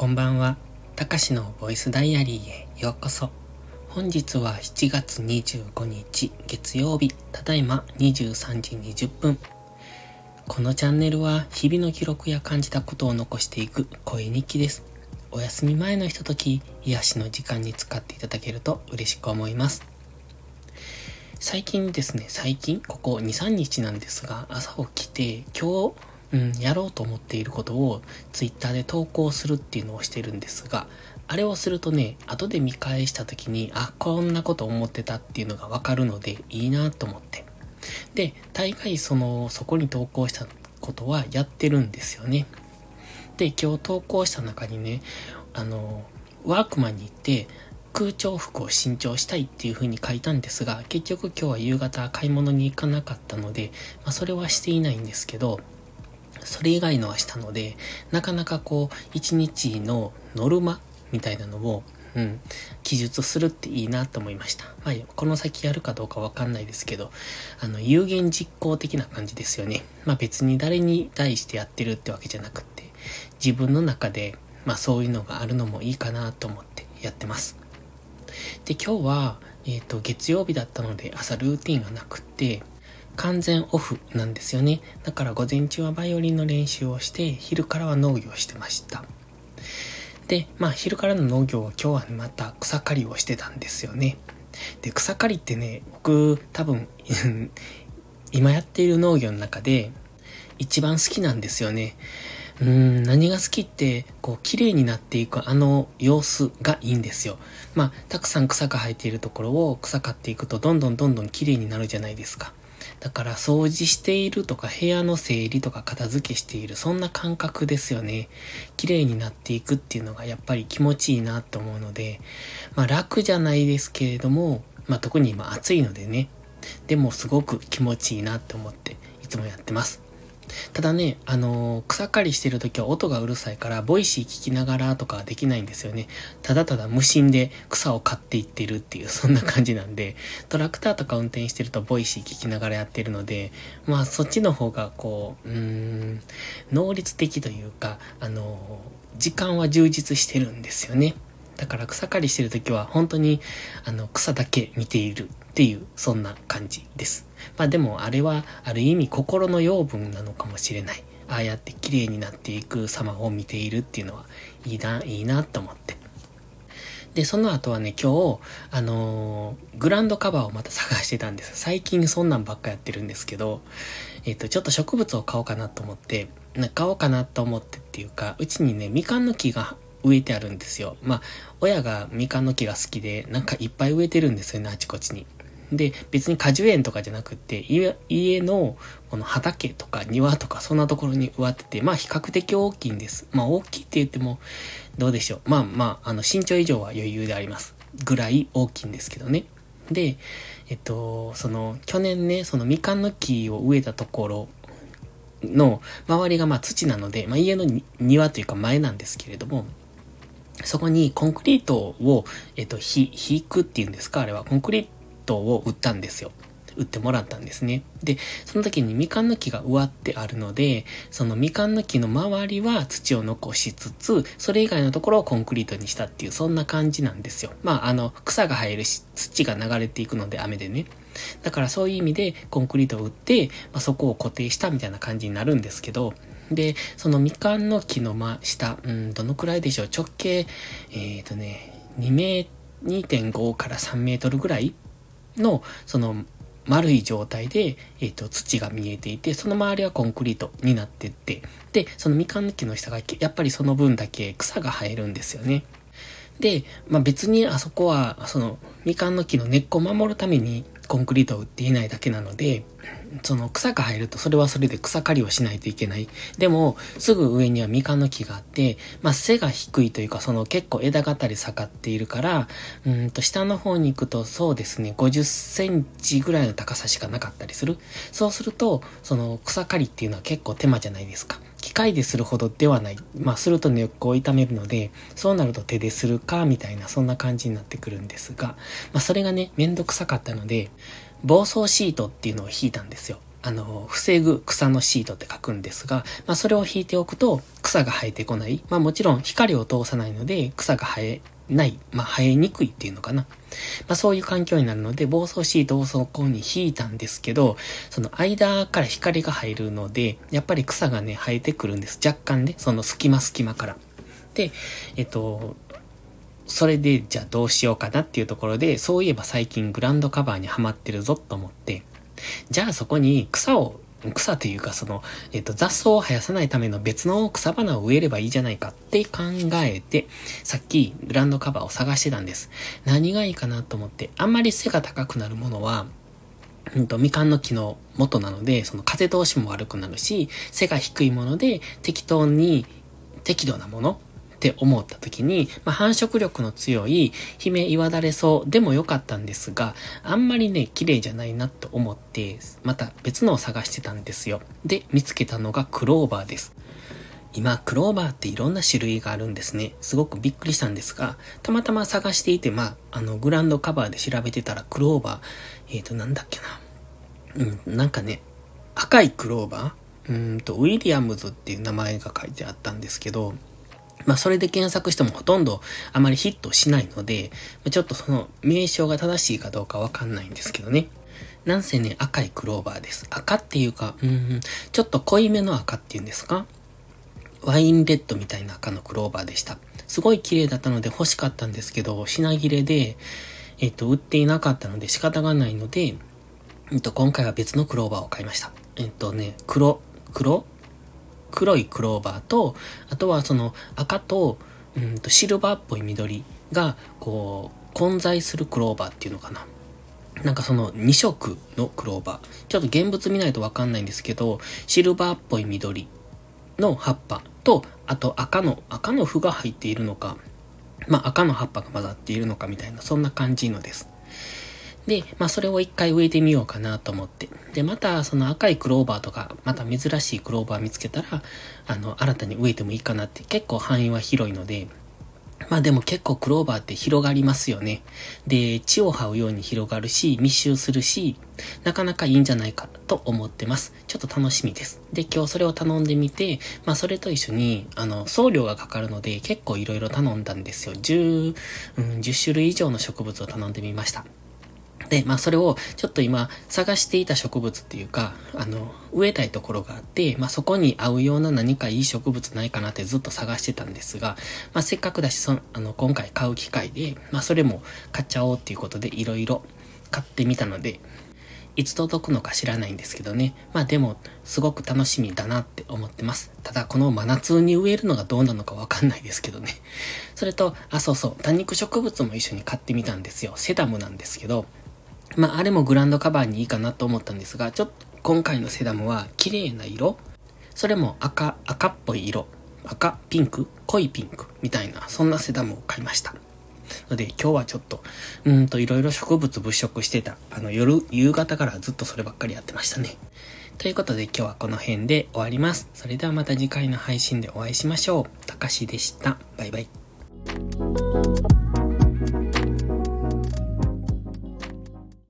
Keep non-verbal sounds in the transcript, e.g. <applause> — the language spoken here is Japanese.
こんばんは。たかしのボイスダイアリーへようこそ。本日は7月25日月曜日、ただいま23時20分。このチャンネルは日々の記録や感じたことを残していく声日記です。お休み前のひととき、癒しの時間に使っていただけると嬉しく思います。最近ですね、最近、ここ2、3日なんですが、朝起きて、今日、うん、やろうと思っていることを Twitter で投稿するっていうのをしてるんですが、あれをするとね、後で見返した時に、あ、こんなこと思ってたっていうのがわかるのでいいなと思って。で、大概その、そこに投稿したことはやってるんですよね。で、今日投稿した中にね、あの、ワークマンに行って、空調服を新調したいっていう風に書いたんですが、結局今日は夕方買い物に行かなかったので、まあそれはしていないんですけど、それ以外のはしたので、なかなかこう、一日のノルマみたいなのを、うん、記述するっていいなと思いました。まあ、この先やるかどうかわかんないですけど、あの、有言実行的な感じですよね。まあ別に誰に対してやってるってわけじゃなくって、自分の中で、まあそういうのがあるのもいいかなと思ってやってます。で、今日は、えっ、ー、と、月曜日だったので朝ルーティンがなくって、完全オフなんですよね。だから午前中はバイオリンの練習をして、昼からは農業してました。で、まあ昼からの農業は今日はまた草刈りをしてたんですよね。で、草刈りってね、僕多分 <laughs> 今やっている農業の中で一番好きなんですよね。うん、何が好きって、こう、綺麗になっていくあの様子がいいんですよ。まあ、たくさん草が生えているところを草刈っていくと、どんどんどんどん綺麗になるじゃないですか。だから掃除しているとか部屋の整理とか片付けしている、そんな感覚ですよね。綺麗になっていくっていうのがやっぱり気持ちいいなと思うので、まあ楽じゃないですけれども、まあ特に今暑いのでね、でもすごく気持ちいいなって思っていつもやってます。ただね、あのー、草刈りしてる時は音がうるさいから、 Voicy 聞きながらとかはできないんですよね。ただただ無心で草を刈っていってるっていう、そんな感じなんで、トラクターとか運転してると Voicy 聞きながらやってるので、まあそっちの方がこう、うーん、能率的というか、あのー、時間は充実してるんですよね。だから草刈りしてる時は本当にあの草だけ見ているっていう、そんな感じです。まあでもあれはある意味心の養分なのかもしれない。ああやって綺麗になっていく様を見ているっていうのはいいな、いいなと思って。で、その後はね、今日、あのー、グランドカバーをまた探してたんです。最近そんなんばっかやってるんですけど、えっ、と、ちょっと植物を買おうかなと思って、買おうかなと思ってっていうか、うちにね、みかんの木が植えてあるんですよ。まあ、親がみかんの木が好きで、なんかいっぱい植えてるんですよね、あちこちに。で、別に果樹園とかじゃなくって、家のこの畑とか庭とかそんなところに植わってて、まあ比較的大きいんです。まあ大きいって言っても、どうでしょう。まあまあ、あの身長以上は余裕であります。ぐらい大きいんですけどね。で、えっと、その、去年ね、そのみかんの木を植えたところの周りがまあ土なので、まあ家の庭というか前なんですけれども、そこにコンクリートを、えっと、ひ、引くっていうんですか？あれは。コンクリートを売ったんですよ。売ってもらったんですね。で、その時にみかんの木が植わってあるので、そのみかんの木の周りは土を残しつつ、それ以外のところをコンクリートにしたっていう、そんな感じなんですよ。まあ、あの、草が生えるし、土が流れていくので、雨でね。だからそういう意味でコンクリートを打って、まあ、そこを固定したみたいな感じになるんですけど、で、そのみかんの木の真下、うん、どのくらいでしょう？直径、えっ、ー、とね、2メ2.5から3メートルぐらいの、その、丸い状態で、えっ、ー、と、土が見えていて、その周りはコンクリートになってって、で、そのみかんの木の下が、やっぱりその分だけ草が生えるんですよね。で、まあ、別にあそこは、その、みかんの木の根っこを守るためにコンクリートを打っていないだけなので、その草が生えるとそれはそれで草刈りをしないといけない。でも、すぐ上にはみかんの木があって、まあ背が低いというか、その結構枝がたり下がっているから、うんと下の方に行くとそうですね、50センチぐらいの高さしかなかったりする。そうすると、その草刈りっていうのは結構手間じゃないですか。機械でするほどではない。まあ、すると根っこを痛めるので、そうなると手でするか、みたいな、そんな感じになってくるんですが、まあ、それがね、めんどくさかったので、防草シートっていうのを引いたんですよ。あの、防ぐ草のシートって書くんですが、まあそれを引いておくと草が生えてこない。まあもちろん光を通さないので草が生えない、まあ生えにくいっていうのかな。まあそういう環境になるので、防草シートをそこに引いたんですけど、その間から光が入るので、やっぱり草がね、生えてくるんです。若干ね、その隙間隙間から。で、えっと、それで、じゃあどうしようかなっていうところで、そういえば最近グランドカバーにはまってるぞと思って、じゃあそこに草を、草というかその、えっ、と、雑草を生やさないための別の草花を植えればいいじゃないかって考えて、さっきグランドカバーを探してたんです。何がいいかなと思って、あんまり背が高くなるものは、うんと、みかんの木の元なので、その風通しも悪くなるし、背が低いもので適当に適度なものって思った時に、まあ、繁殖力の強い姫岩だれ草でもよかったんですが、あんまりね、綺麗じゃないなと思って、また別のを探してたんですよ。で、見つけたのがクローバーです。今、クローバーっていろんな種類があるんですね。すごくびっくりしたんですが、たまたま探していて、まあ、あの、グランドカバーで調べてたら、クローバー、えっ、ー、と、なんだっけな。うん、なんかね、赤いクローバー？うーんと、ウィリアムズっていう名前が書いてあったんですけど、まあそれで検索してもほとんどあまりヒットしないので、ちょっとその名称が正しいかどうかわかんないんですけどね。なんせね、赤いクローバーです。赤っていうか、うん、ちょっと濃いめの赤っていうんですか？ワインレッドみたいな赤のクローバーでした。すごい綺麗だったので欲しかったんですけど、品切れで、えっと、売っていなかったので仕方がないので、えっと、今回は別のクローバーを買いました。えっとね、黒、黒？黒いクローバーと、あとはその赤と、うんとシルバーっぽい緑が、こう、混在するクローバーっていうのかな。なんかその2色のクローバー。ちょっと現物見ないとわかんないんですけど、シルバーっぽい緑の葉っぱと、あと赤の、赤の符が入っているのか、まあ赤の葉っぱが混ざっているのかみたいな、そんな感じのです。で、まあそれを一回植えてみようかなと思って。で、またその赤いクローバーとか、また珍しいクローバー見つけたら、あの、新たに植えてもいいかなって結構範囲は広いので、まあでも結構クローバーって広がりますよね。で、地を這うように広がるし、密集するし、なかなかいいんじゃないかと思ってます。ちょっと楽しみです。で、今日それを頼んでみて、まあそれと一緒に、あの、送料がかかるので結構いろいろ頼んだんですよ。10、うん、10種類以上の植物を頼んでみました。で、まあそれをちょっと今探していた植物っていうか、あの、植えたいところがあって、まあそこに合うような何かいい植物ないかなってずっと探してたんですが、まあせっかくだし、その、あの、今回買う機会で、まあそれも買っちゃおうっていうことでいろいろ買ってみたので、いつ届くのか知らないんですけどね。まあでも、すごく楽しみだなって思ってます。ただ、この真夏に植えるのがどうなのかわかんないですけどね。それと、あ、そうそう、多肉植物も一緒に買ってみたんですよ。セダムなんですけど、まあ、あれもグランドカバーにいいかなと思ったんですが、ちょっと今回のセダムは綺麗な色それも赤、赤っぽい色。赤、ピンク、濃いピンクみたいな、そんなセダムを買いました。ので今日はちょっと、うんといろいろ植物物色してた。あの夜、夕方からずっとそればっかりやってましたね。ということで今日はこの辺で終わります。それではまた次回の配信でお会いしましょう。たかしでした。バイバイ。